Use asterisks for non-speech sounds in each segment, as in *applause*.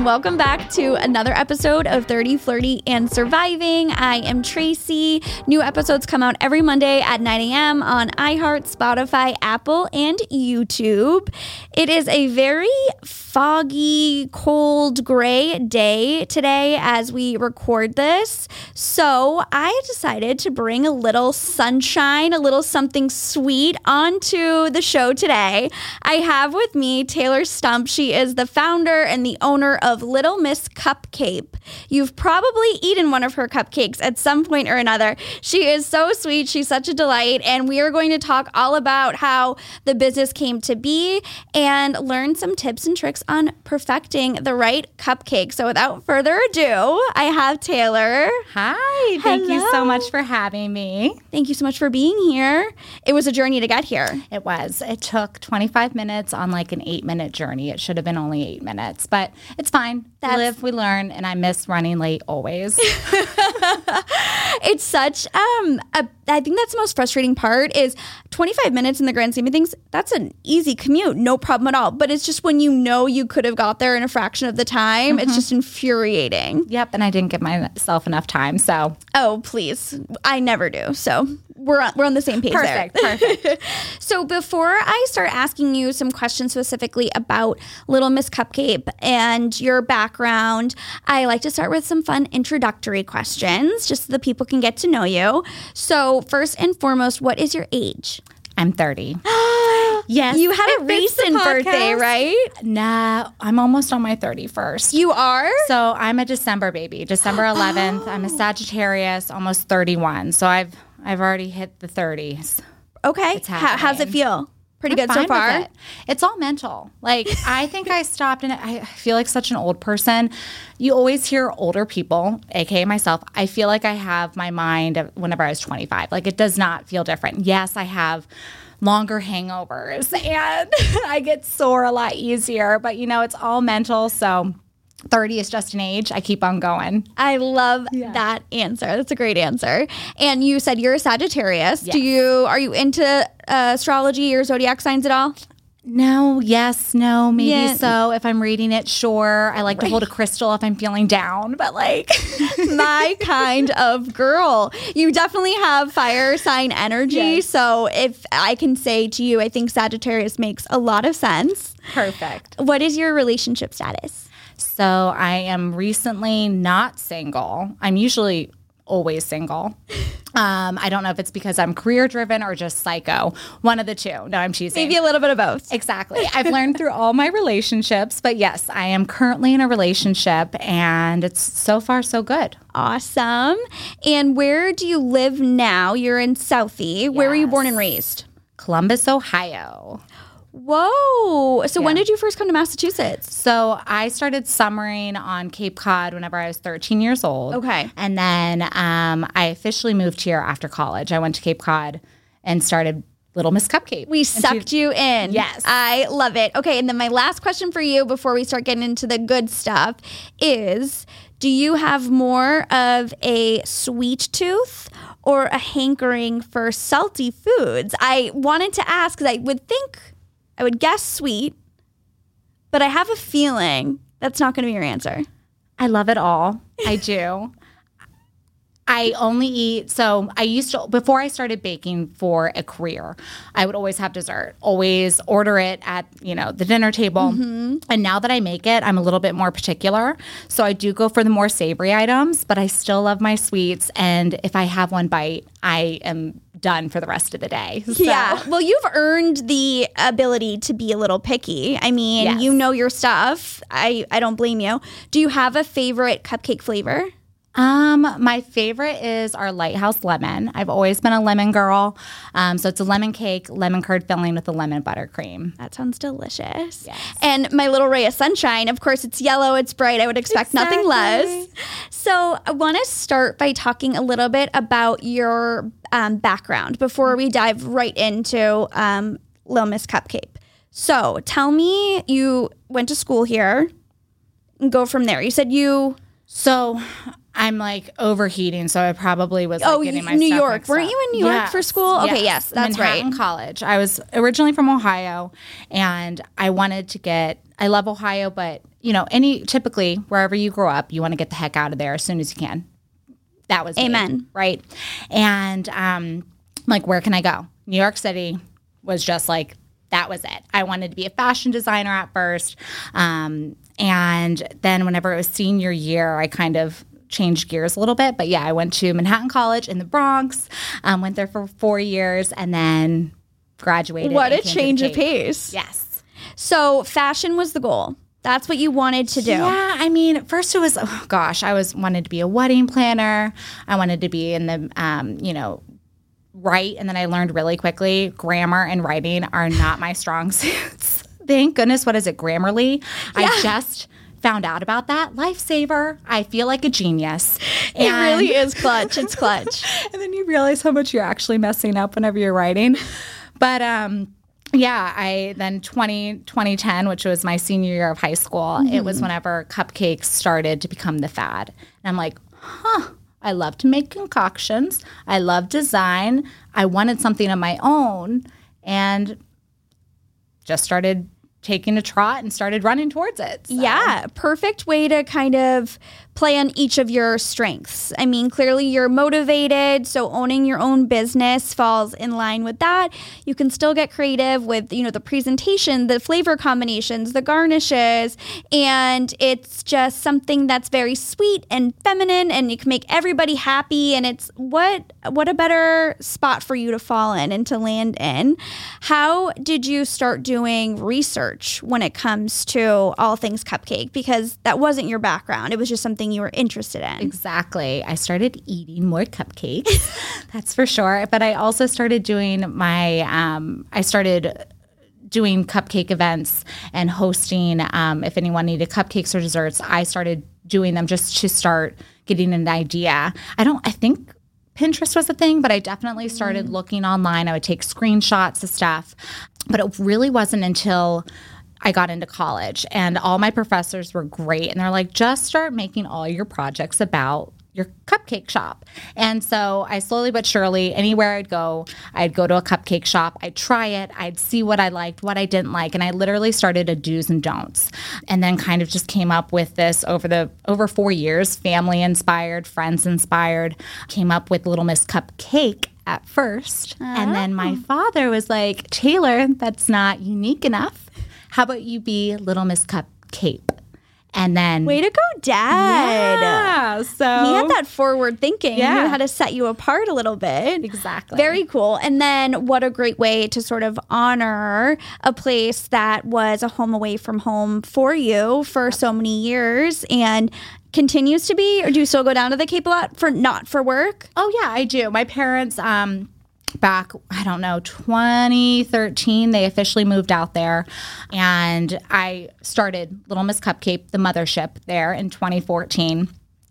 and welcome back to another episode of 30 Flirty and Surviving. I am Tracy. New episodes come out every Monday at 9 a.m. on iHeart, Spotify, Apple, and YouTube. It is a very foggy, cold, gray day today as we record this. So I decided to bring a little sunshine, a little something sweet onto the show today. I have with me Taylor Stump. She is the founder and the owner of Little Miss Cupcake. You've probably eaten one of her cupcakes at some point or another. She is so sweet. She's such a delight. And we are going to talk all about how the business came to be and learn some tips and tricks on perfecting the right cupcake. So without further ado, I have Taylor. Hi, thank you so much for having me. Thank you so much for being here. It was a journey to get here. It was. It took 25 minutes on like an eight minute journey. It should have been only eight minutes, but it's fine. That's- we live, we learn, and I miss running late always. *laughs* It's such um a, I think that's the most frustrating part is 25 minutes in the grand scheme of things. That's an easy commute, no problem at all. But it's just when you know you could have got there in a fraction of the time, it's just infuriating. yep, and I didn't give myself enough time. So Oh, please. I never do. So we're on, we're on the same page perfect, there. perfect. *laughs* So before I start asking you some questions specifically about Little Miss Cupcake and your background, I like to start with some fun introductory questions just so the people can get to know you. So first and foremost, what is your age? I'm 30. *gasps* yes. You had a it fits the recent birthday, right? Nah, I'm almost on my 31st. You are? So I'm a December baby, December *gasps* 11th. I'm a Sagittarius, almost 31. So I've I've already hit the 30s. Okay. How, how's it feel? Pretty good so far? it. It's all mental. Like I think I stopped and I feel like such an old person. You always hear older people, aka myself. I feel like I have my mind of whenever I was 25. Like it does not feel different. Yes, I have longer hangovers *laughs* and I get sore a lot easier, but you know, it's all mental. So 30 is just an age. I keep on going. I love that answer. That's a great answer. And you said you're a Sagittarius. Do you are you into uh, astrology or zodiac signs at all? No, yes, no, maybe Yeah. so. If I'm reading it, sure. I like to hold a crystal if I'm feeling down, but like *laughs* My kind of girl. You definitely have fire sign energy. Yes. So if I can say to you, I think Sagittarius makes a lot of sense. perfect. What is your relationship status? So I am recently not single. I'm usually always single. Um, I don't know if it's because I'm career driven or just psycho. One of the two. No, I'm choosing. Maybe a little bit of both. Exactly. I've learned through all my relationships, but yes, I am currently in a relationship and it's so far so good. Awesome. And where do you live now? You're in Southie. Where were you born and raised? Columbus, Ohio. Whoa. So when did you first come to Massachusetts? So I started summering on Cape Cod whenever I was 13 years old. Okay. And then um, I officially moved here after college. I went to Cape Cod and started Little Miss Cupcake. We sucked you in. Yes. I love it. Okay. And then my last question for you before we start getting into the good stuff is do you have more of a sweet tooth or a hankering for salty foods? I wanted to ask because I would think, I would guess sweet, but I have a feeling that's not going to be your answer. I love it all. I do. *laughs* I only eat so I used to before I started baking for a career, I would always have dessert, always order it at, you know, the dinner table. Mm-hmm. And now that I make it, I'm a little bit more particular. So I do go for the more savory items, but I still love my sweets and if I have one bite, I am done for the rest of the day. So- Yeah. Well, you've earned the ability to be a little picky. I mean, Yes. you know your stuff. I, I don't blame you. Do you have a favorite cupcake flavor? Um, my favorite is our Lighthouse lemon. I've always been a lemon girl. Um, so it's a lemon cake, lemon curd filling with a lemon buttercream. That sounds delicious. Yes. And my little ray of sunshine, of course, it's yellow, it's bright. I would expect nothing less. So I want to start by talking a little bit about your um, background before we dive right into um, Lil Miss Cupcake. So tell me, you went to school here and go from there. You said you, So I'm like overheating, so I probably was like, Oh, getting my New York. Weren't up. you in New York for school? Okay, yes, that's Manhattan right. College. I was originally from Ohio, and I wanted to get. I love Ohio, but you know, any typically wherever you grow up, you want to get the heck out of there as soon as you can. That was me, Amen. right? And um, like, where can I go? New York City was just like that was it. I wanted to be a fashion designer at first, um, and then whenever it was senior year, I kind of changed gears a little bit. But yeah, I went to Manhattan College in the Bronx, um, went there for four years, and then graduated. What a change of pace. Yes. So fashion was the goal. That's what you wanted to do. Yeah, I mean, at first it was, oh gosh, I was wanted to be a wedding planner. I wanted to be in the, um, you know, write, and then I learned really quickly grammar and writing are not my strong *laughs* suits. Thank goodness. What is it, Grammarly? I just found out about that. Lifesaver. I feel like a genius. It really *laughs* is clutch. It's clutch. *laughs* and then you realize how much you're actually messing up whenever you're writing. But um yeah, I then 20, 2010, which was my senior year of high school, it was whenever cupcakes started to become the fad. And I'm like, huh, I love to make concoctions. I love design. I wanted something of my own and just started taking a trot and started running towards it. So- Yeah, perfect way to kind of play on each of your strengths. I mean, clearly you're motivated, so owning your own business falls in line with that. You can still get creative with, you know, the presentation, the flavor combinations, the garnishes, and it's just something that's very sweet and feminine and you can make everybody happy and it's what what a better spot for you to fall in and to land in. How did you start doing research when it comes to all things cupcake because that wasn't your background. It was just something you were interested in. Exactly. I started eating more cupcakes. *laughs* that's for sure. But I also started doing my, um, I started doing cupcake events and hosting. Um, if anyone needed cupcakes or desserts, I started doing them just to start getting an idea. I don't, I think Pinterest was a thing, but I definitely started mm. looking online. I would take screenshots of stuff. But it really wasn't until I got into college and all my professors were great. And they're like, just start making all your projects about your cupcake shop. And so I slowly but surely, anywhere I'd go, I'd go to a cupcake shop, I'd try it, I'd see what I liked, what I didn't like, and I literally started a do's and don'ts. And then kind of just came up with this over the over 4 years, family inspired, friends inspired, came up with Little Miss Cupcake at first. And ah. then my father was like, "Taylor, that's not unique enough. How about you be Little Miss Cupcake?" And then Way to go, Dad. yeah, so He had that forward thinking. He Yeah. knew how to set you apart a little bit. Exactly. Very cool. And then what a great way to sort of honor a place that was a home away from home for you for so many years and continues to be or do you still go down to the Cape a lot for not for work? Oh yeah, I do. My parents um back I don't know 2013 they officially moved out there. And I started Little Miss Cupcake the mothership there in 2014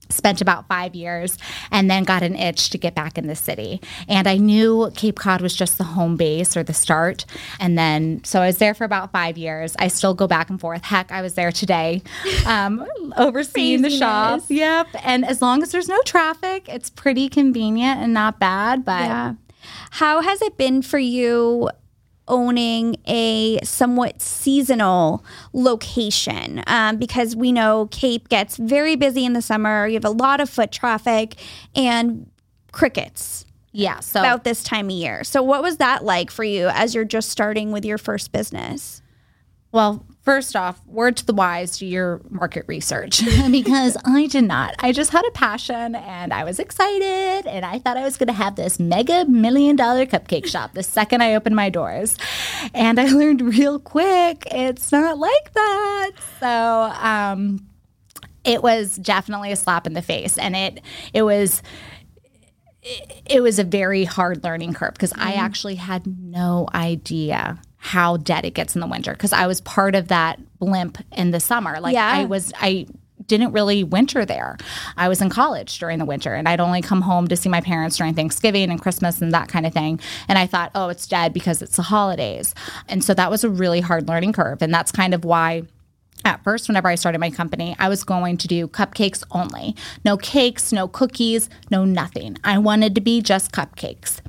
spent about five years and then got an itch to get back in the city. And i knew cape cod was just the home base or the start. And then so i was there for about five years. I still go back and forth. Heck i was there today *laughs* um, overseeing the shop. Yep. And as long as there's no traffic, it's pretty convenient and not bad. But Yeah. How has it been for you owning a somewhat seasonal location? Um, because we know Cape gets very busy in the summer. You have a lot of foot traffic and crickets yeah, so about this time of year. So, what was that like for you as you're just starting with your first business? well, first off, word to the wise do your market research *laughs* because I did not. I just had a passion and I was excited and I thought I was going to have this mega million dollar cupcake shop the second I opened my doors. And I *laughs* learned real quick it's not like that. So, um, it was definitely a slap in the face and it it was it was a very hard learning curve because I actually had no idea how dead it gets in the winter because I was part of that blimp in the summer. Like Yeah. I was I didn't really winter there. I was in college during the winter and I'd only come home to see my parents during Thanksgiving and Christmas and that kind of thing. And I thought, "Oh, it's dead because it's the holidays." And so that was a really hard learning curve and that's kind of why at first, whenever I started my company, I was going to do cupcakes only. No cakes, no cookies, no nothing. I wanted to be just cupcakes.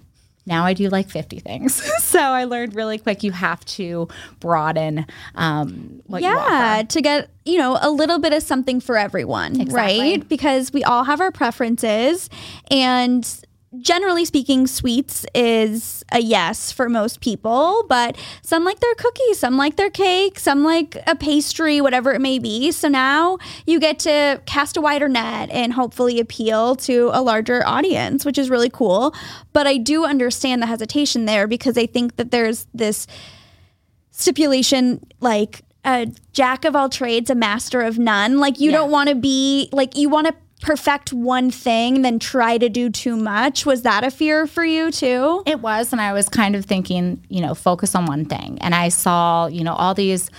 Now I do like 50 things. *laughs* so I learned really quick you have to broaden um, what you yeah to get you know a little bit of something for everyone right? Because we all have our preferences and generally speaking sweets is a yes for most people but some like their cookies some like their cake some like a pastry whatever it may be so now you get to cast a wider net and hopefully appeal to a larger audience which is really cool but i do understand the hesitation there because i think that there's this stipulation like a jack of all trades, a master of none. Like you Yeah. don't want to be like you want to perfect one thing, then try to do too much. Was that a fear for you too? It was, and I was kind of thinking, you know, focus on one thing. And I saw, you know, all these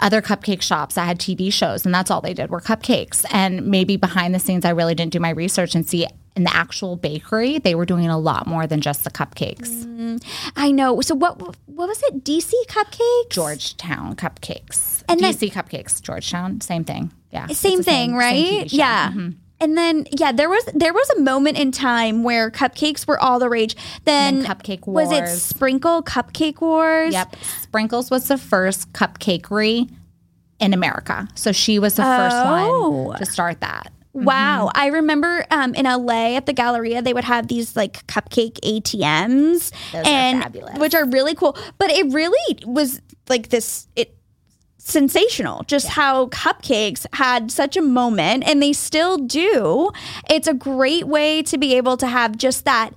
other cupcake shops that had TV shows, and that's all they did were cupcakes. And maybe behind the scenes, I really didn't do my research and see in the actual bakery, they were doing a lot more than just the cupcakes. I know. So what what was it? DC cupcakes? Georgetown cupcakes, And then- DC cupcakes, Georgetown, same thing. Yeah, Same thing, same right? Show. yeah. Mm-hmm. And then yeah, there was there was a moment in time where cupcakes were all the rage. Then, then Cupcake was it Wars. Sprinkle Cupcake Wars? Yep. Sprinkles was the first cupcakery in America. So she was the first Oh. one to start that. Wow. I remember um, in LA at the Galleria, they would have these like cupcake ATMs. Those are and fabulous. which are really cool. But it really was like this it sensational just how cupcakes had such a moment and they still do. It's a great way to be able to have just that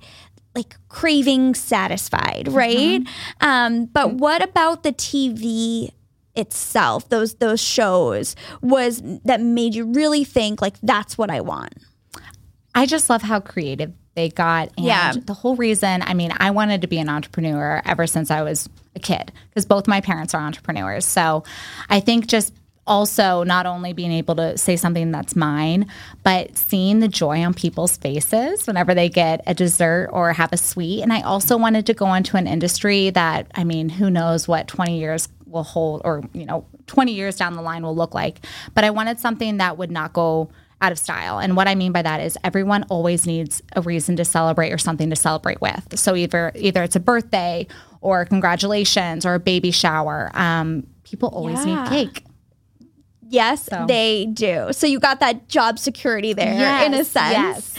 like craving satisfied, right? Um, but what about the TV itself, those those shows, was that made you really think like that's what I want? I just love how creative they got. And Yeah. the whole reason, I mean, I wanted to be an entrepreneur ever since I was a kid because both my parents are entrepreneurs. So I think just also not only being able to say something that's mine, but seeing the joy on people's faces whenever they get a dessert or have a sweet. And I also wanted to go into an industry that, I mean, who knows what 20 years will hold or, you know, 20 years down the line will look like. But I wanted something that would not go out of style. And what I mean by that is everyone always needs a reason to celebrate or something to celebrate with. So either either it's a birthday or congratulations or a baby shower. Um, people always Yeah. need cake. Yes, they do. So you got that job security there in a sense. yes.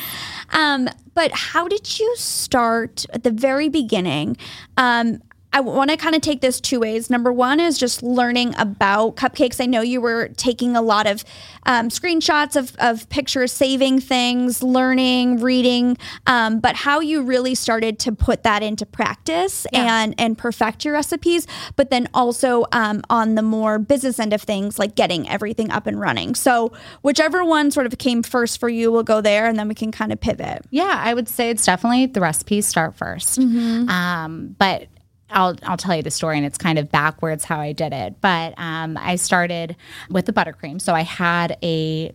Um, but how did you start at the very beginning? Um, I want to kind of take this two ways. Number one is just learning about cupcakes. I know you were taking a lot of um, screenshots of, of pictures, saving things, learning, reading, um, but how you really started to put that into practice and and perfect your recipes. But then also um, on the more business end of things, like getting everything up and running. So whichever one sort of came first for you, we'll go there, and then we can kind of pivot. Yeah, I would say it's definitely the recipes start 1st Um, but I'll I'll tell you the story, and it's kind of backwards how I did it. But um, I started with the buttercream, so I had a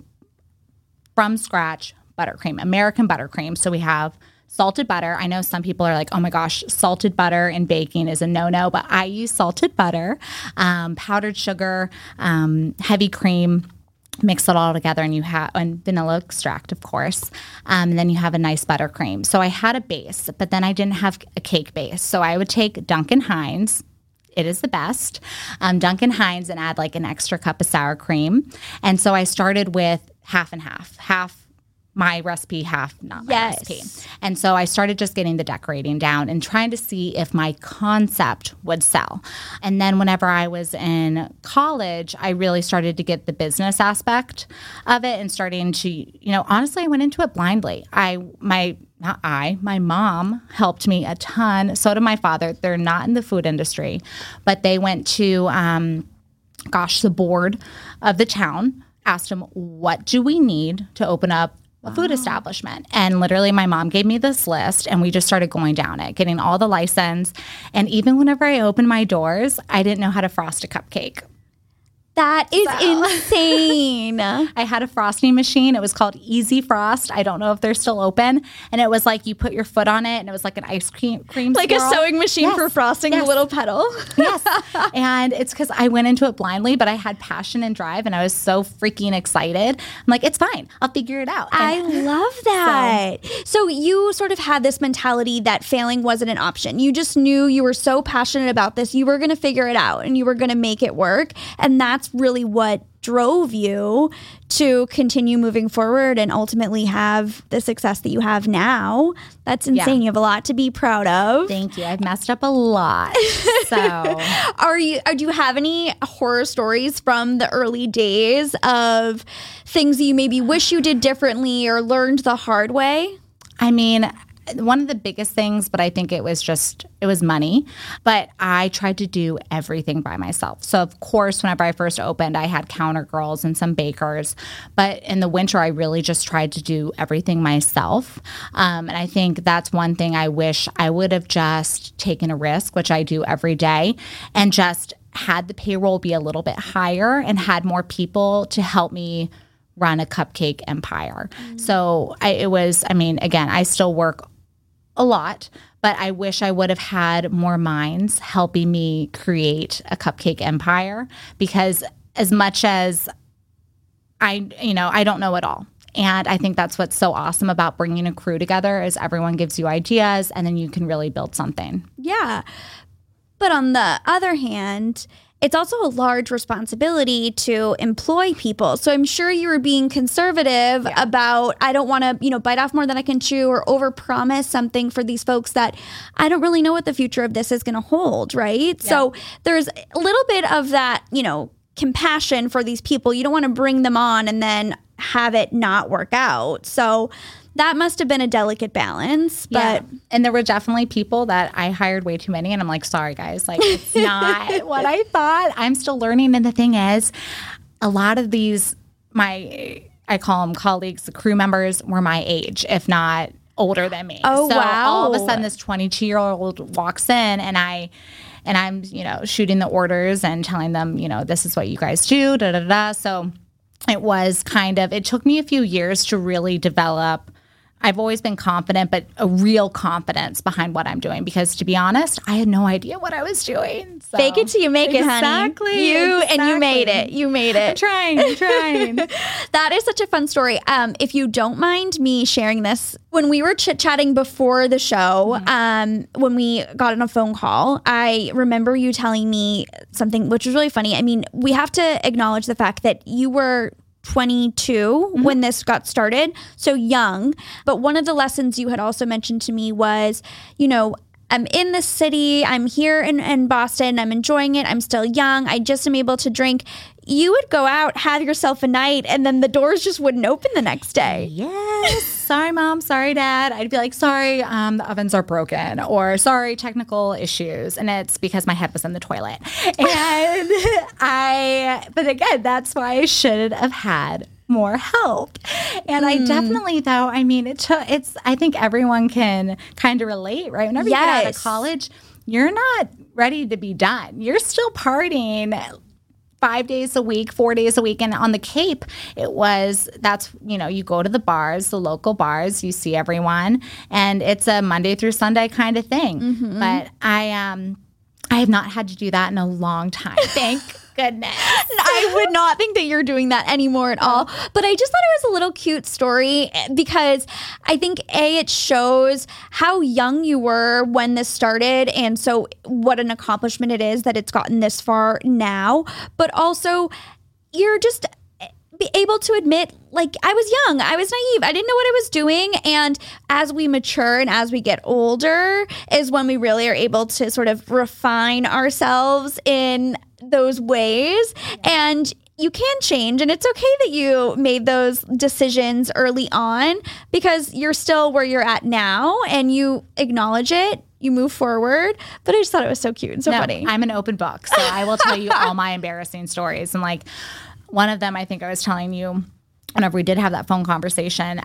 from scratch buttercream, American buttercream. So we have salted butter. I know some people are like, oh my gosh, salted butter in baking is a no no, but I use salted butter, um, powdered sugar, um, heavy cream. Mix it all together, and you have and vanilla extract, of course. Um, and then you have a nice buttercream. So I had a base, but then I didn't have a cake base. So I would take Duncan Hines, it is the best. Um, Duncan Hines and add like an extra cup of sour cream. And so I started with half and half, half my recipe, half not my Yes. recipe. And so I started just getting the decorating down and trying to see if my concept would sell. And then whenever I was in college, I really started to get the business aspect of it and starting to, you know, honestly, I went into it blindly. I, my, not I, my mom helped me a ton. So did my father. They're not in the food industry, but they went to, um, gosh, the board of the town asked them, what do we need to open up a food ah. establishment? And literally, my mom gave me this list, and we just started going down it, getting all the license. And even whenever I opened my doors, I didn't know how to frost a cupcake. That is insane. *laughs* I had a frosting machine. It was called Easy Frost. I don't know if they're still open. And it was like you put your foot on it and it was like an ice cream cream like swirl. a sewing machine Yes. for frosting a little pedal. *laughs* yes. And it's because I went into it blindly, but I had passion and drive and I was so freaking excited. I'm like, it's fine. I'll figure it out. I *laughs* love that. So. you sort of had this mentality that failing wasn't an option. You just knew you were so passionate about this, you were going to figure it out and you were going to make it work. And that's really what drove you to continue moving forward and ultimately have the success that you have now. That's insane. You have a lot to be proud of. Thank you. I've messed up a lot. So *laughs* Are you uh, do you have any horror stories from the early days of things that you maybe wish you did differently or learned the hard way? I mean, one of the biggest things, but I think it was just, it was money. But I tried to do everything by myself. So, of course, whenever I first opened, I had counter girls and some bakers. But in the winter, I really just tried to do everything myself. Um, and I think that's one thing I wish I would have just taken a risk, which I do every day, and just had the payroll be a little bit higher and had more people to help me run a cupcake empire. So I, it was, I mean, again, I still work a lot, but I wish I would have had more minds helping me create a cupcake empire because as much as I, you know, I don't know it all. And I think that's what's so awesome about bringing a crew together is everyone gives you ideas and then you can really build something. Yeah. But on the other hand, it's also a large responsibility to employ people. So I'm sure you were being conservative about I don't want to, you know, bite off more than I can chew or overpromise something for these folks that I don't really know what the future of this is going to hold, right? So there's a little bit of that, you know, compassion for these people. You don't want to bring them on and then have it not work out. So that must have been a delicate balance, but and there were definitely people that I hired way too many, and I'm like, sorry guys, like it's *laughs* not what I thought. I'm still learning, and the thing is, a lot of these my I call them colleagues, the crew members were my age, if not older than me. Oh, so all of a sudden, this 22 year old walks in, and I. And I'm, you know, shooting the orders and telling them, you know, this is what you guys do, da da da. So it was kind of it took me a few years to really develop I've always been confident, but a real confidence behind what I'm doing because to be honest, I had no idea what I was doing. So. Fake it till you make it, honey. Exactly, You and you made it. You made it. I'm trying, I'm trying. *laughs* That is such a fun story. Um, if you don't mind me sharing this, when we were chit chatting before the show, um, when we got on a phone call, I remember you telling me something which was really funny. I mean, we have to acknowledge the fact that you were 22 mm-hmm. when this got started, so young. But one of the lessons you had also mentioned to me was, you know, I'm in the city, I'm here in, in Boston, I'm enjoying it, I'm still young, I just am able to drink. You would go out, have yourself a night, and then the doors just wouldn't open the next day. yes. Sorry, mom. Sorry, dad. I'd be like, sorry, um, the ovens are broken, or sorry, technical issues, and it's because my head was in the toilet. *laughs* And I, but again, that's why I should have had more help. And I definitely, though, I mean, it took. It's. I think everyone can kind of relate, right? Whenever you get out of college, you're not ready to be done. You're still partying five days a week, four days a week. And on the Cape, it was that's, you know, you go to the bars, the local bars, you see everyone, and it's a Monday through Sunday kind of thing. But I um I have not had to do that in a long time. *laughs* Thank goodness. I would not think that you're doing that anymore at all. But I just thought it was a little cute story eh, because I think A, it shows how young you were when this started. And so, what an accomplishment it is that it's gotten this far now. But also, you're just eh, able to admit like I was young, I was naive, I didn't know what I was doing and as we mature and as we get older is when we really are able to sort of refine ourselves in those ways and you can change and it's okay that you made those decisions early on because you're still where you're at now and you acknowledge it you move forward but i just thought it was so cute and so No, funny I'm an open book, so I will tell you all my embarrassing stories. And like one of them, I think I was telling you whenever we did have that phone conversation.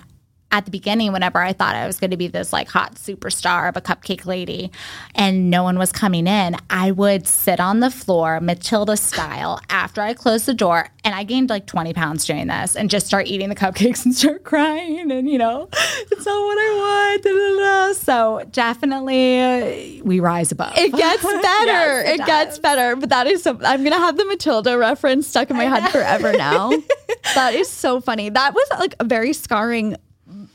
At the beginning, whenever I thought I was going to be this like hot superstar of a cupcake lady and no one was coming in, I would sit on the floor, Matilda style, after I closed the door. And I gained like 20 pounds doing this and just start eating the cupcakes *laughs* and start crying. And, you know, it's not what I want. Da, da, da. So definitely uh, we rise above. It gets *laughs* better. Yes, it it gets better. But that is so. I'm gonna have the Matilda reference stuck in my head forever now. *laughs* that is so funny. That was like a very scarring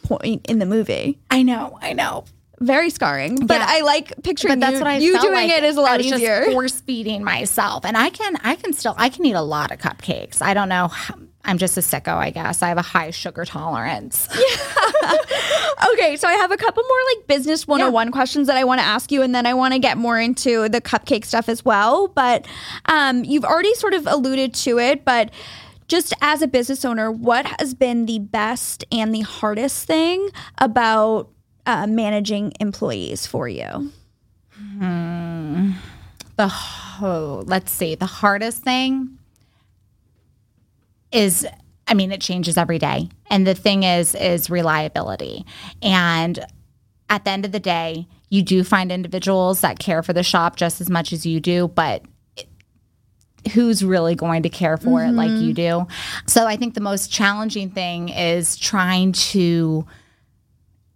point in the movie. I know, I know. Very scarring. But Yeah. I like picturing But that's you, what I you doing like. it is a lot easier. force feeding myself, and I can, I can still, I can eat a lot of cupcakes. I don't know. how- I'm just a sicko, I guess. I have a high sugar tolerance. *laughs* Yeah. Okay, so I have a couple more like business 101 questions that I want to ask you, and then I want to get more into the cupcake stuff as well. But um, you've already sort of alluded to it, but just as a business owner, what has been the best and the hardest thing about uh, managing employees for you? the oh, let's see. The hardest thing is i mean it changes every day. And the thing is is reliability. And at the end of the day you do find individuals that care for the shop just as much as you do but who's really going to care for it like you do so i think the most challenging thing is trying to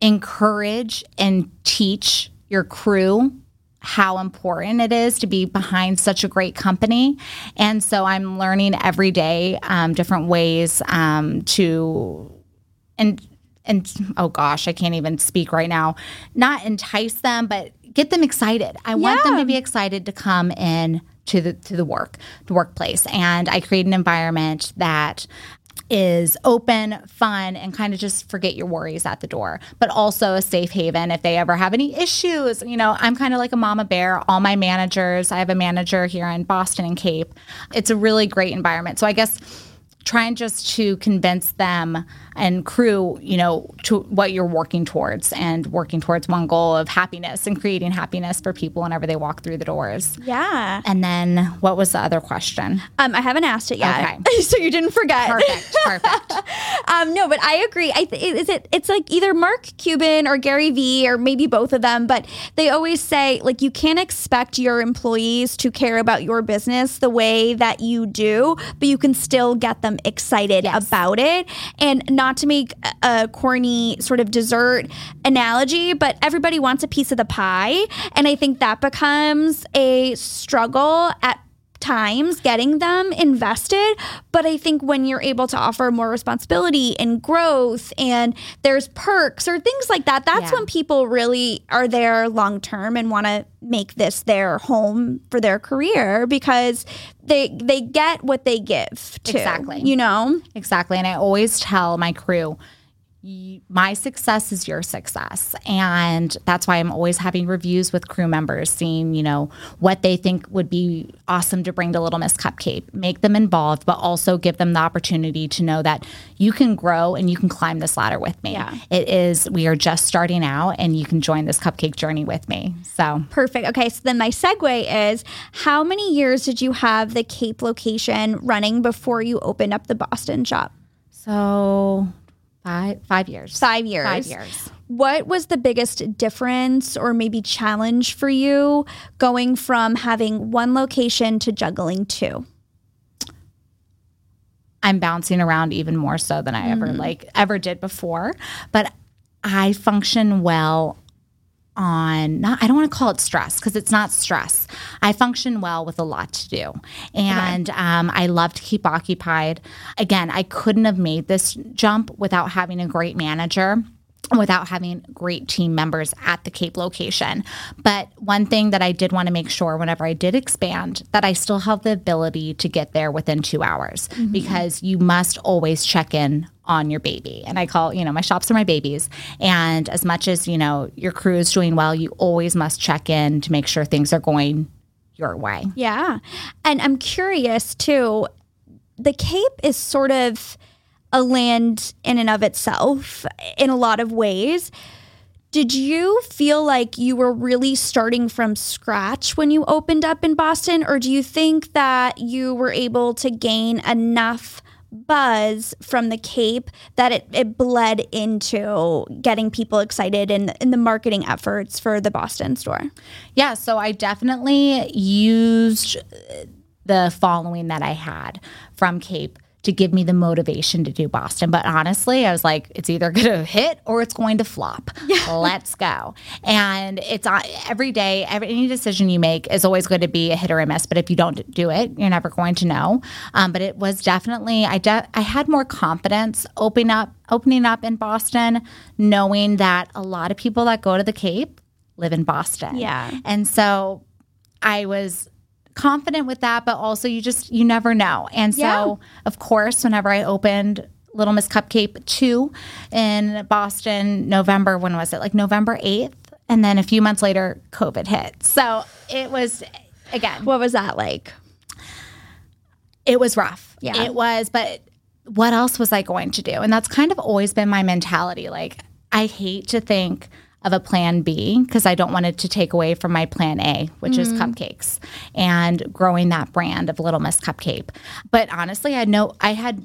encourage and teach your crew how important it is to be behind such a great company. And so I'm learning every day um, different ways um, to and and oh gosh, I can't even speak right now. Not entice them, but get them excited. I want them to be excited to come in to the to the work, the workplace. And I create an environment that is open, fun, and kind of just forget your worries at the door, but also a safe haven if they ever have any issues. You know, I'm kind of like a mama bear. All my managers, I have a manager here in Boston and Cape. It's a really great environment. So I guess trying just to convince them and crew, you know, to what you're working towards and working towards one goal of happiness and creating happiness for people whenever they walk through the doors. Yeah. And then what was the other question? Um, I haven't asked it yet, Okay. *laughs* so you didn't forget. Perfect. Perfect. *laughs* Um, no, but I agree. I th- is it? It's like either Mark Cuban or Gary Vee or maybe both of them. But they always say like you can't expect your employees to care about your business the way that you do, but you can still get them excited Yes. about it. And not to make a, a corny sort of dessert analogy, but everybody wants a piece of the pie, and I think that becomes a struggle at times getting them invested. But I think when you're able to offer more responsibility and growth and there's perks or things like that, that's Yeah. when people really are there long term and want to make this their home for their career because they they get what they give too. Exactly. You know? Exactly. And I always tell my crew, my success is your success. And that's why I'm always having reviews with crew members, seeing, you know, what they think would be awesome to bring to Little Miss Cupcake, make them involved, but also give them the opportunity to know that you can grow and you can climb this ladder with me. Yeah. It is, we are just starting out and you can join this cupcake journey with me. So Perfect. Okay, so then my segue is how many years did you have the Cape location running before you opened up the Boston shop? so five five years. Five years. Five years. What was the biggest difference or maybe challenge for you going from having one location to juggling two? I'm bouncing around even more so than I ever mm. like ever did before. But I function well on not I don't want to call it stress because it's not stress. I function well with a lot to do. And um, I love to keep occupied. Again, I couldn't have made this jump without having a great manager without having great team members at the Cape location. But one thing that I did want to make sure whenever I did expand that I still have the ability to get there within 2 hours because you must always check in on your baby. And I call, you know, my shops are my babies. And as much as, you know, your crew is doing well, you always must check in to make sure things are going your way. Yeah. And I'm curious too, the Cape is sort of a land in and of itself in a lot of ways. Did you feel like you were really starting from scratch when you opened up in Boston, or do you think that you were able to gain enough buzz from the Cape that it, it bled into getting people excited in, in the marketing efforts for the Boston store? Yeah, so I definitely used the following that I had from Cape to give me the motivation to do Boston. But honestly, I was like, it's either *laughs* going to hit or it's going to flop. Yeah. *laughs* Let's go. And it's uh, every day, every, any decision you make is always going to be a hit or a miss. But if you don't do it, you're never going to know. Um, but it was definitely, I, de- I had more confidence opening up, opening up in Boston, knowing that a lot of people that go to the Cape live in Boston. Yeah. And so I was confident with that, but also you just you never know. And so, yeah. of course, whenever I opened Little Miss Cupcake 2 in Boston, November, when was it? Like November 8th. And then a few months later, COVID hit. So it was, again. What was that like? It was rough. Yeah. It was, but what else was I going to do? And that's kind of always been my mentality. Like, I hate to think, of a plan B because I don't want it to take away from my plan A, which mm-hmm. is cupcakes and growing that brand of Little Miss Cupcake. But honestly, I know I had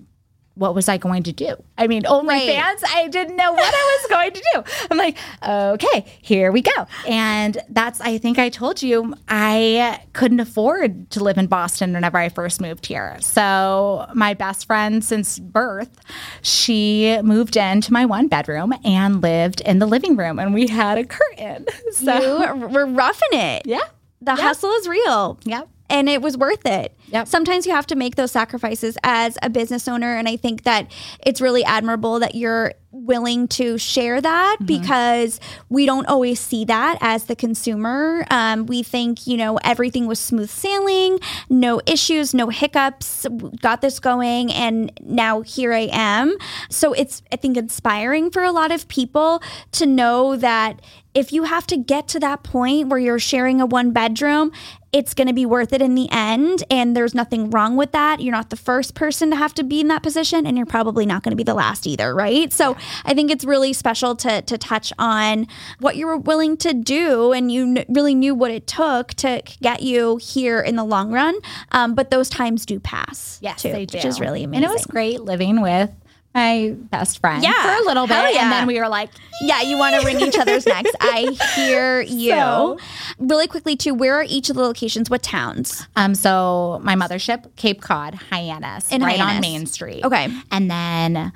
what was I going to do? I mean, OnlyFans, right. I didn't know what I was going to do. I'm like, okay, here we go. And that's, I think I told you, I couldn't afford to live in Boston whenever I first moved here. So my best friend since birth, she moved into my one bedroom and lived in the living room, and we had a curtain. *laughs* So you we're roughing it. Yeah. The yep. hustle is real. Yeah. and it was worth it. Yep. Sometimes you have to make those sacrifices as a business owner. And I think that it's really admirable that you're willing to share that mm-hmm. because we don't always see that as the consumer. Um, we think, you know, everything was smooth sailing, no issues, no hiccups, got this going, and now here I am. So it's, I think, inspiring for a lot of people to know that if you have to get to that point where you're sharing a one bedroom, it's going to be worth it in the end. And there's nothing wrong with that. You're not the first person to have to be in that position, and you're probably not going to be the last either, right? So. I think it's really special to, to touch on what you were willing to do, and you n- really knew what it took to get you here in the long run. Um, but those times do pass. Yes, too, they do. Which is really amazing. And it was great living with my best friend yeah, for a little bit. Yeah. And then we were like, yeah, you want to wring each other's necks. *laughs* I hear you. So, really quickly, too, where are each of the locations? What towns? Um, so my mothership, Cape Cod, Hyannis, in right Hyannis. on Main Street. Okay. And then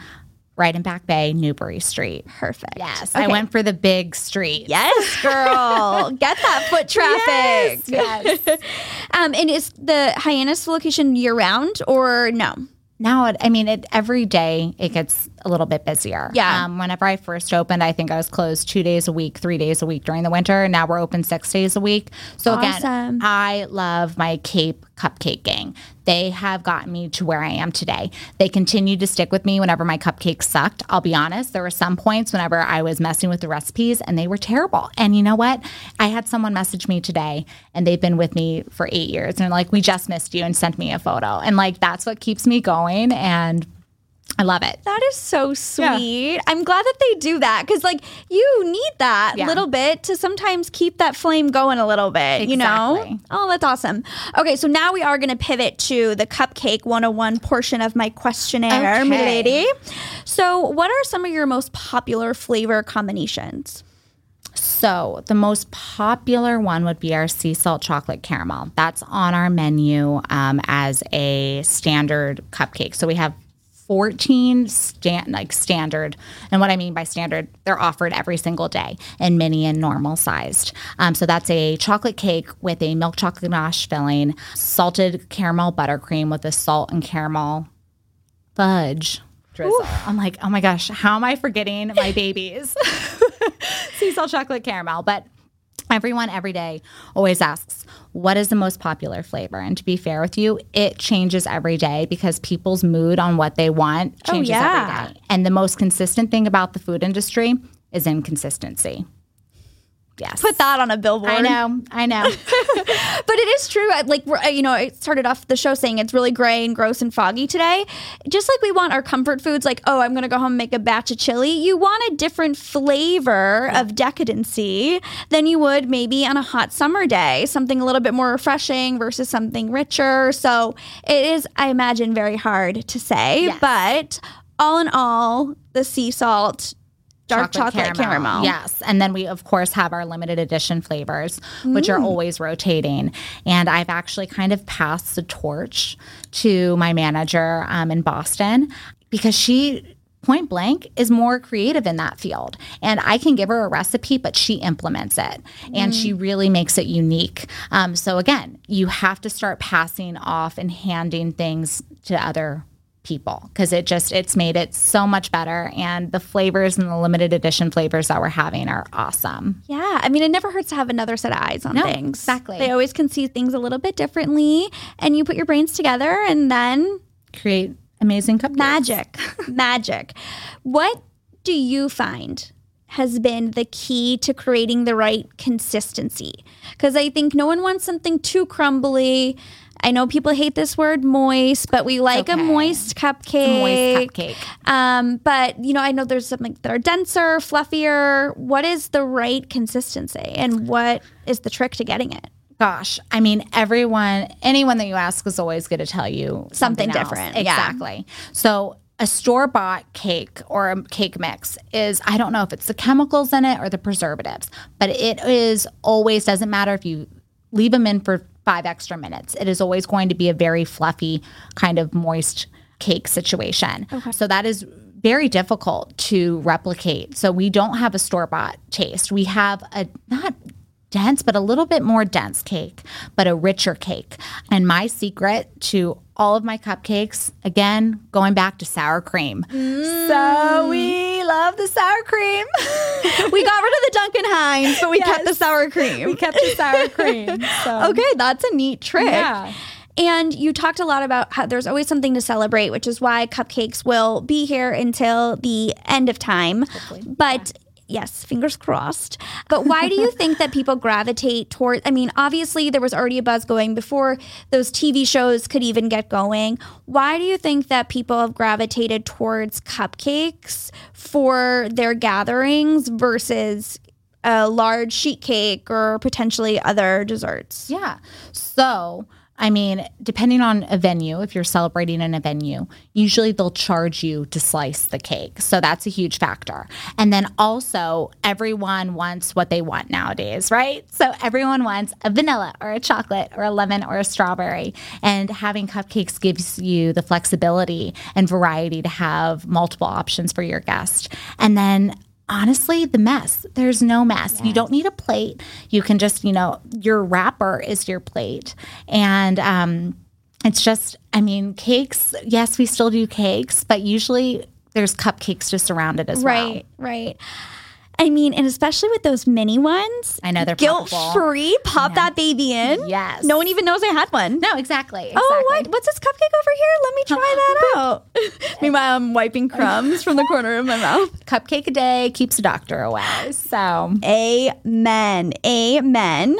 right in Back Bay, Newbury Street. Perfect. Yes. Okay. I went for the big street. Yes, girl. *laughs* Get that foot traffic. Yes. yes. *laughs* um, and is the Hyannis location year round or no? Now it, I mean, it, every day it gets a little bit busier. Yeah. Um, whenever I first opened, I think I was closed two days a week, three days a week during the winter. And now we're open six days a week. So awesome. again, I love my Cape Cupcake Gang. They have gotten me to where I am today. They continue to stick with me whenever my cupcakes sucked. I'll be honest, there were some points whenever I was messing with the recipes and they were terrible. And you know what? I had someone message me today and they've been with me for eight years and like, we just missed you and sent me a photo. And like, that's what keeps me going. And I love it. That is so sweet. Yeah. I'm glad that they do that because, like, you need that yeah. little bit to sometimes keep that flame going a little bit, exactly. you know? Oh, that's awesome. Okay, so now we are going to pivot to the Cupcake 101 portion of my questionnaire, okay. my lady. So, what are some of your most popular flavor combinations? So, the most popular one would be our sea salt chocolate caramel. That's on our menu um, as a standard cupcake. So, we have 14 stand like standard. And what i mean by standard they're offered every single day in mini and normal sized. Um, so that's a chocolate cake with a milk chocolate ganache filling salted caramel buttercream with a salt and caramel fudge drizzle. Ooh. i'm like oh my gosh how am i forgetting my babies? *laughs* Sea salt chocolate caramel. But Everyone every day always asks, what is the most popular flavor? And to be fair with you, it changes every day because people's mood on what they want oh, changes oh, yeah. every day. And the most consistent thing about the food industry is inconsistency. Yes. Put that on a billboard. I know. I know. *laughs* *laughs* but it is true. Like uh, you know, I started off the show saying it's really gray and gross and foggy today. Just like we want our comfort foods, like oh, I'm gonna go home and make a batch of chili. You want a different flavor of decadency than you would maybe on a hot summer day. Something a little bit more refreshing versus something richer. So it is, I imagine, very hard to say. Yes. But all in all, the sea salt. Dark chocolate, caramel. Yes. And then we, of course, have our limited edition flavors, which are always rotating. And I've actually kind of passed the torch to my manager um, in Boston because she, point blank, is more creative in that field. And I can give her a recipe, but she implements it and she really makes it unique. Um, so, again, you have to start passing off and handing things to other people because it just it's made it so much better and the flavors and the limited edition flavors that we're having are awesome Yeah, I mean, it never hurts to have another set of eyes on No, things. exactly. They always can see things a little bit differently, and you put your brains together, and then create amazing cupcakes magic, *laughs* magic. What do you find has been the key to creating the right consistency? Because I think no one wants something too crumbly. I know people hate this word moist, but we like a moist cupcake. moist cupcake Um, but you know, I know there's something that are denser, fluffier. What is the right consistency, and what is the trick to getting it? gosh i mean everyone anyone that you ask is always going to tell you Something else. different, yeah. exactly so a store bought cake or a cake mix is I don't know if it's the chemicals in it or the preservatives, but it is always doesn't matter if you leave them in for 5 extra minutes. It is always going to be a very fluffy kind of moist cake situation. So that is very difficult to replicate. So we don't have a store bought taste. We have a not dense, but a little bit more dense cake, but a richer cake. And my secret to all of my cupcakes, again, going back to sour cream. Mm. So we love the sour cream. *laughs* we got rid of the Duncan Hines, but we kept the sour cream. we kept the sour cream. So. *laughs* okay, that's a neat trick. Yeah. And you talked a lot about how there's always something to celebrate, which is why cupcakes will be here until the end of time. But yes, fingers crossed. But why do you think that people gravitate toward? I mean, obviously there was already a buzz going before those TV shows could even get going. Why do you think that people have gravitated towards cupcakes for their gatherings versus a large sheet cake or potentially other desserts? Yeah. So, I mean, depending on a venue, if you're celebrating in a venue, usually they'll charge you to slice the cake. So that's a huge factor. And then also, everyone wants what they want nowadays, right? So everyone wants a vanilla or a chocolate or a lemon or a strawberry. And having cupcakes gives you the flexibility and variety to have multiple options for your guest. And then honestly the mess. There's no mess. You don't need a plate. You can just you know your wrapper is your plate. And um it's just i mean cakes yes we still do cakes but usually there's cupcakes just around it as well. Right, right. I mean, and especially with those mini ones, i know they're guilt free. Pop that baby in. Yes. No one even knows I had one. no exactly, exactly. Oh, what? What's this cupcake over here? Let me try *laughs* that out. *laughs* Meanwhile, I'm wiping crumbs from the corner of my mouth. *laughs* cupcake a day keeps the doctor away so Amen. Amen.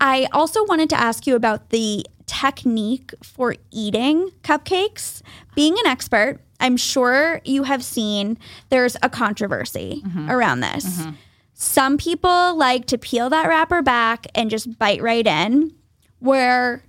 I also wanted to ask you about the technique for eating cupcakes. Being an expert, I'm sure you have seen there's a controversy mm-hmm. around this. Mm-hmm. Some people like to peel that wrapper back and just bite right in, where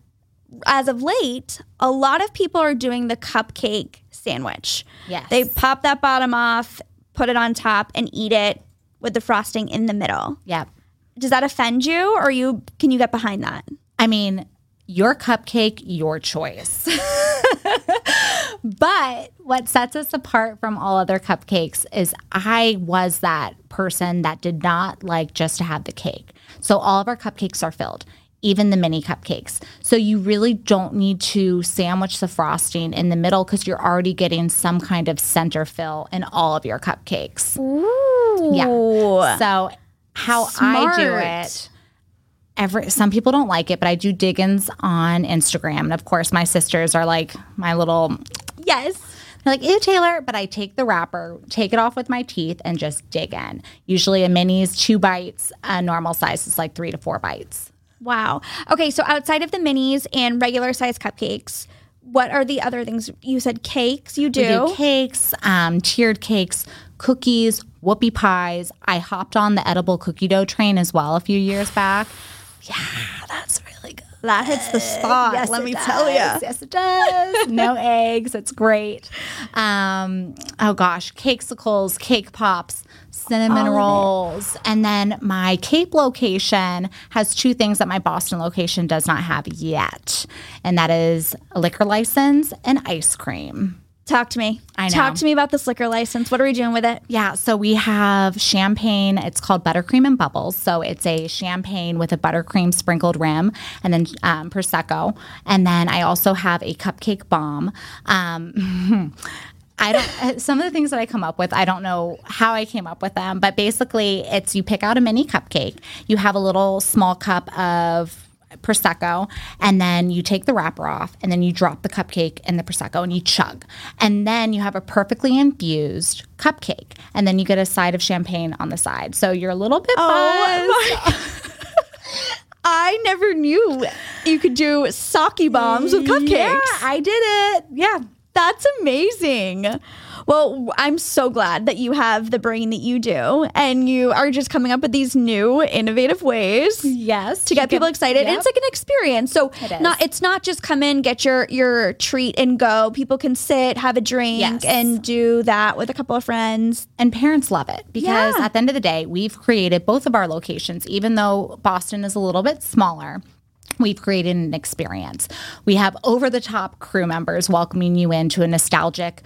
as of late, a lot of people are doing the cupcake sandwich. Yes. They pop that bottom off, put it on top, and eat it with the frosting in the middle. yep Does that offend you, or you can you get behind that? I mean, your cupcake, your choice. *laughs* but what sets us apart from all other cupcakes is I was that person that did not like just to have the cake. So all of our cupcakes are filled. Even the mini cupcakes. So you really don't need to sandwich the frosting in the middle because you're already getting some kind of center fill in all of your cupcakes. Ooh. Yeah. So how I do Smart. it every some people don't like it, but I do dig-ins on Instagram. And of course, my sisters are like my little Yes. You're like, ew, Taylor. But I take the wrapper, take it off with my teeth, and just dig in. Usually a mini is two bites, a normal size is like three to four bites. Wow. Okay, so outside of the minis and regular size cupcakes, what are the other things? You said cakes. You do. Do cakes, um, tiered cakes, cookies, whoopie pies. I hopped on the edible cookie dough train as well a few years back. Yeah, that's really. That hits the spot. Yes, let me does. tell you. Yes, it does. No *laughs* eggs. It's great. Um, oh gosh, cakesicles, cake pops, cinnamon rolls, and then my Cape location has two things that my Boston location does not have yet, and that is a liquor license and ice cream. Talk to me. I know. Talk to me about this liquor license. What are we doing with it? Yeah, so we have champagne. It's called buttercream and bubbles. So it's a champagne with a buttercream sprinkled rim, and then um, prosecco, and then I also have a cupcake bomb. Um, *laughs* I don't. Some of the things that I come up with, I don't know how I came up with them, but basically, it's you pick out a mini cupcake. You have a little small cup of prosecco and then you take the wrapper off and then you drop the cupcake in the prosecco and you chug. And then you have a perfectly infused cupcake and then you get a side of champagne on the side. So you're a little bit Oh buzzed. *laughs* I never knew you could do sake bombs with cupcakes. yeah i did it. Yeah That's amazing. Well, I'm so glad that you have the brain that you do and you are just coming up with these new innovative ways. yes To get people excited, and it's like an experience. So, It not it's not just come in, get your your treat, and go. People can sit, have a drink, Yes. and do that with a couple of friends. And parents love it because Yeah. at the end of the day, we've created both of our locations, even though Boston is a little bit smaller. We've created an experience. We have over the top crew members welcoming you into a nostalgic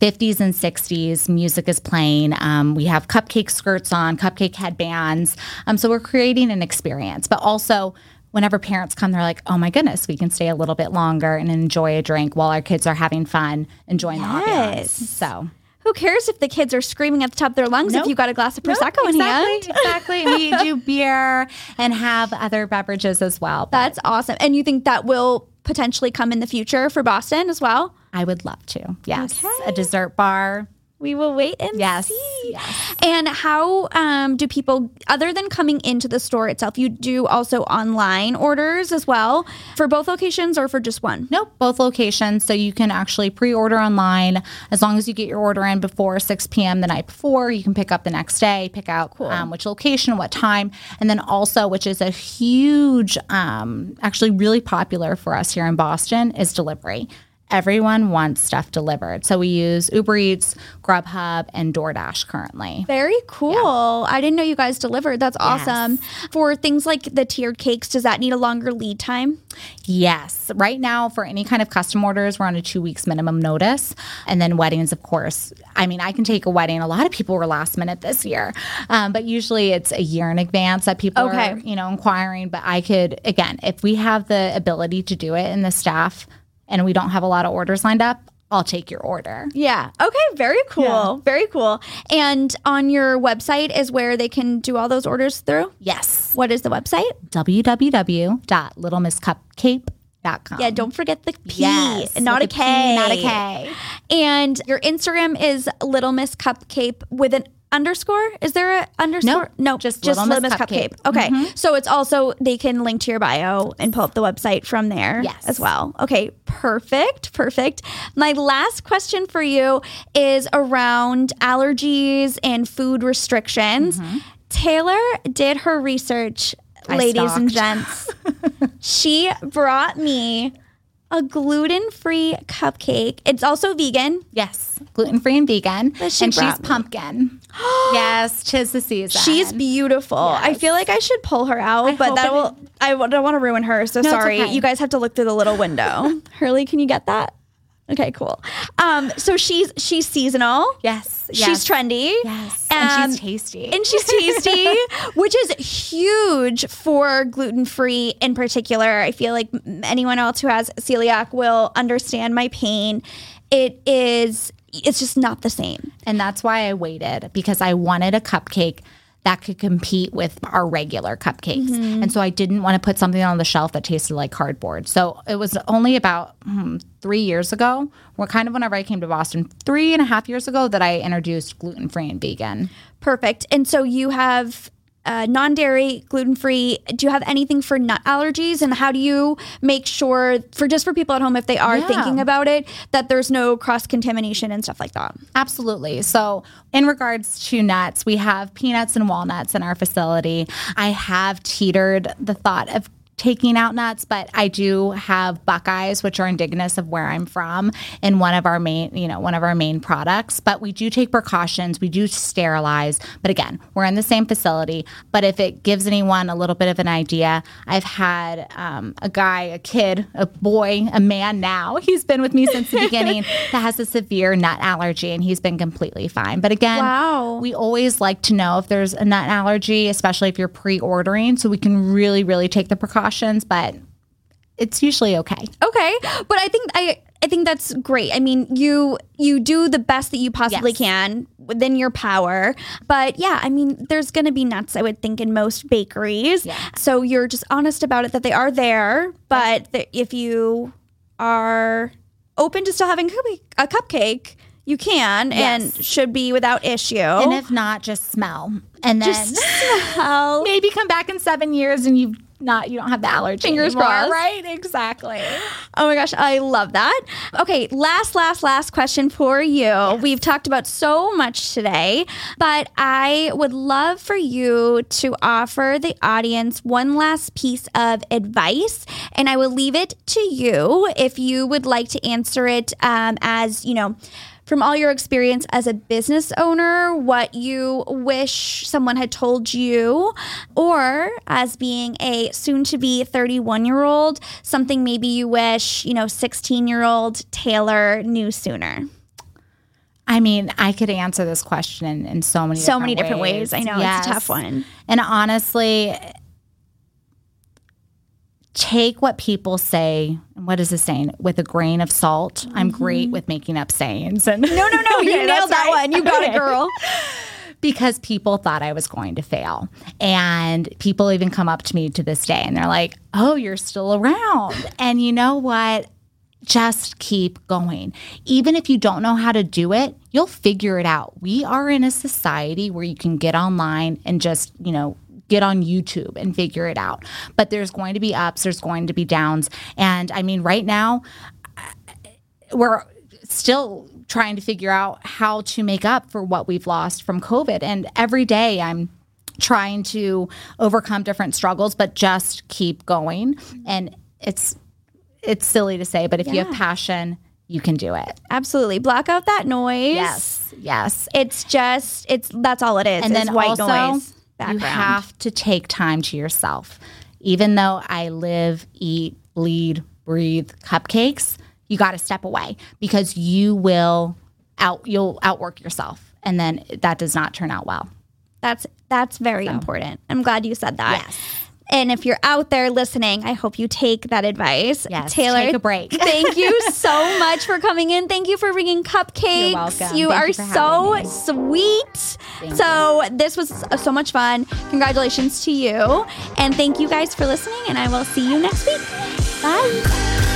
50s and 60s. Music is playing. Um, we have cupcake skirts on, cupcake headbands. Um, so we're creating an experience, but also whenever parents come, they're like, oh my goodness, we can stay a little bit longer and enjoy a drink while our kids are having fun, enjoying the ambiance. Yes. So Who cares if the kids are screaming at the top of their lungs Nope. if you got a glass of Nope, prosecco in exactly, hand? *laughs* Exactly. We do *laughs* beer and have other beverages as well. But That's awesome. And you think that will potentially come in the future for Boston as well? I would love to. Yes. Okay. A dessert bar. We will wait and Yes, see. yes. And how um, do people, other than coming into the store itself, you do also online orders as well for both locations or for just one? Nope, both locations. So you can actually pre order online as long as you get your order in before 6 p.m. the night before. You can pick up the next day, pick out um, which location, what time. And then also, which is a huge, um, actually really popular for us here in Boston, is delivery. Everyone wants stuff delivered. So we use Uber Eats, Grubhub, and DoorDash currently. Very cool. I didn't know you guys delivered. That's awesome. For things like the tiered cakes, does that need a longer lead time? Yes. Right now, for any kind of custom orders, we're on a two weeks minimum notice. And then weddings, of course. I mean, I can take a wedding. A lot of people were last minute this year, um, but usually it's a year in advance that people Okay. are, you know, inquiring. But I could, again, if we have the ability to do it and the staff and we don't have a lot of orders lined up, I'll take your order. Yeah. Okay. Very cool. Very cool. And on your website is where they can do all those orders through? Yes. What is the website? www.littlemisscupcake.com. Yeah, don't forget the P, Yes, not a K. P, not a K. And your Instagram is Little Miss Cupcake with an underscore. Is there a underscore? Nope, just just just Little Miss Miss Cupcake. Cupcake. Okay, mm-hmm. so it's also they can link to your bio and pull up the website from there. Yes. as well. Okay, perfect, perfect. My last question for you is around allergies and food restrictions. Mm-hmm. Taylor did her research, I ladies and gents. *laughs* she brought me a gluten-free cupcake. It's also vegan. Yes, gluten free and vegan, she and she's me. pumpkin. *gasps* yes, tis the season. She's beautiful. I feel like I should pull her out, but that will. I don't want to ruin her. So it's sorry. okay. You guys have to look through the little window. *laughs* Hurley, can you get that? Okay, cool. Um, so she's she's seasonal. yes, She's yes. trendy. Yes, Um, and she's tasty. and she's tasty, *laughs* which is huge for gluten free in particular. I feel like anyone else who has celiac will understand my pain. It is, it's just not the same. And that's why I waited because I wanted a cupcake that could compete with our regular cupcakes. Mm-hmm. And so I didn't want to put something on the shelf that tasted like cardboard. So it was only about hmm, three years ago, or kind of whenever I came to Boston, three and a half years ago, that I introduced gluten free and vegan. Perfect. And so you have uh, non-dairy, gluten-free. Do you have anything for nut allergies? And how do you make sure for just for people at home if they are Yeah. thinking about it that there's no cross contamination and stuff like that? Absolutely. So, in regards to nuts, we have peanuts and walnuts in our facility. I have teetered the thought of taking out nuts, but I do have Buckeyes, which are indigenous of where I'm from, in one of our main, you know, one of our main products. But we do take precautions. We do sterilize. But again, we're in the same facility. But if it gives anyone a little bit of an idea, I've had um, a guy, a kid, a boy, a man now. *laughs* He's been with me since the beginning *laughs* that has a severe nut allergy, and he's been completely fine. But again, Wow. we always like to know if there's a nut allergy, especially if you're pre-ordering, so we can really, really take the precautions. But it's usually okay. Okay, but I think I I think that's great. I mean, you you do the best that you possibly Yes. can within your power. But yeah, I mean, there's going to be nuts I would think in most bakeries. Yeah. So you're just honest about it that they are there, but that if you are open to still having a cupcake, you can and should be without issue. And if not, just smell, and then just *laughs* smell. maybe come back in seven years and you've not you don't have the allergy. Fingers anymore, crossed. right? Exactly. Oh my gosh, I love that. Okay, last, last, last question for you. We've talked about so much today, but I would love for you to offer the audience one last piece of advice, and I will leave it to you if you would like to answer it um, as, you know, from all your experience as a business owner, what you wish someone had told you, or as being a soon to be 31 year old, something maybe you wish, you know, 16 year old Taylor knew sooner. I mean, I could answer this question in, in so many So different many different ways. I know it's a tough one. And honestly, take what people say. What is the saying? With a grain of salt. I'm great with making up sayings. And Mm-hmm. No, no, no. *laughs* You Okay, nailed that right. one. You got it, girl. because people thought I was going to fail. And people even come up to me to this day and they're like, oh, you're still around. And you know what? Just keep going. Even if you don't know how to do it, you'll figure it out. We are in a society where you can get online and just, you know, get on YouTube and figure it out. But there's going to be ups, there's going to be downs. And I mean, right now, uh, we're still trying to figure out how to make up for what we've lost from COVID. And every day I'm trying to overcome different struggles, but just keep going. And it's it's silly to say, but if you have passion, you can do it. Absolutely. Block out that noise. Yes. Yes. It's just, it's that's all it is. and then white also noise. You have to take time to yourself. Even though I live, eat, bleed, breathe cupcakes, you got to step away because you will out you'll outwork yourself, and then that does not turn out well. That's that's very important. I'm glad you said that. Yes. And if you're out there listening, I hope you take that advice. Yes, Taylor, take a break. *laughs* thank you *laughs* so much for coming in. Thank you for bringing cupcakes. You're welcome. You Thank are you so sweet. so this was uh, so much fun. Congratulations to you. And thank you guys for listening. And I will see you next week. Bye.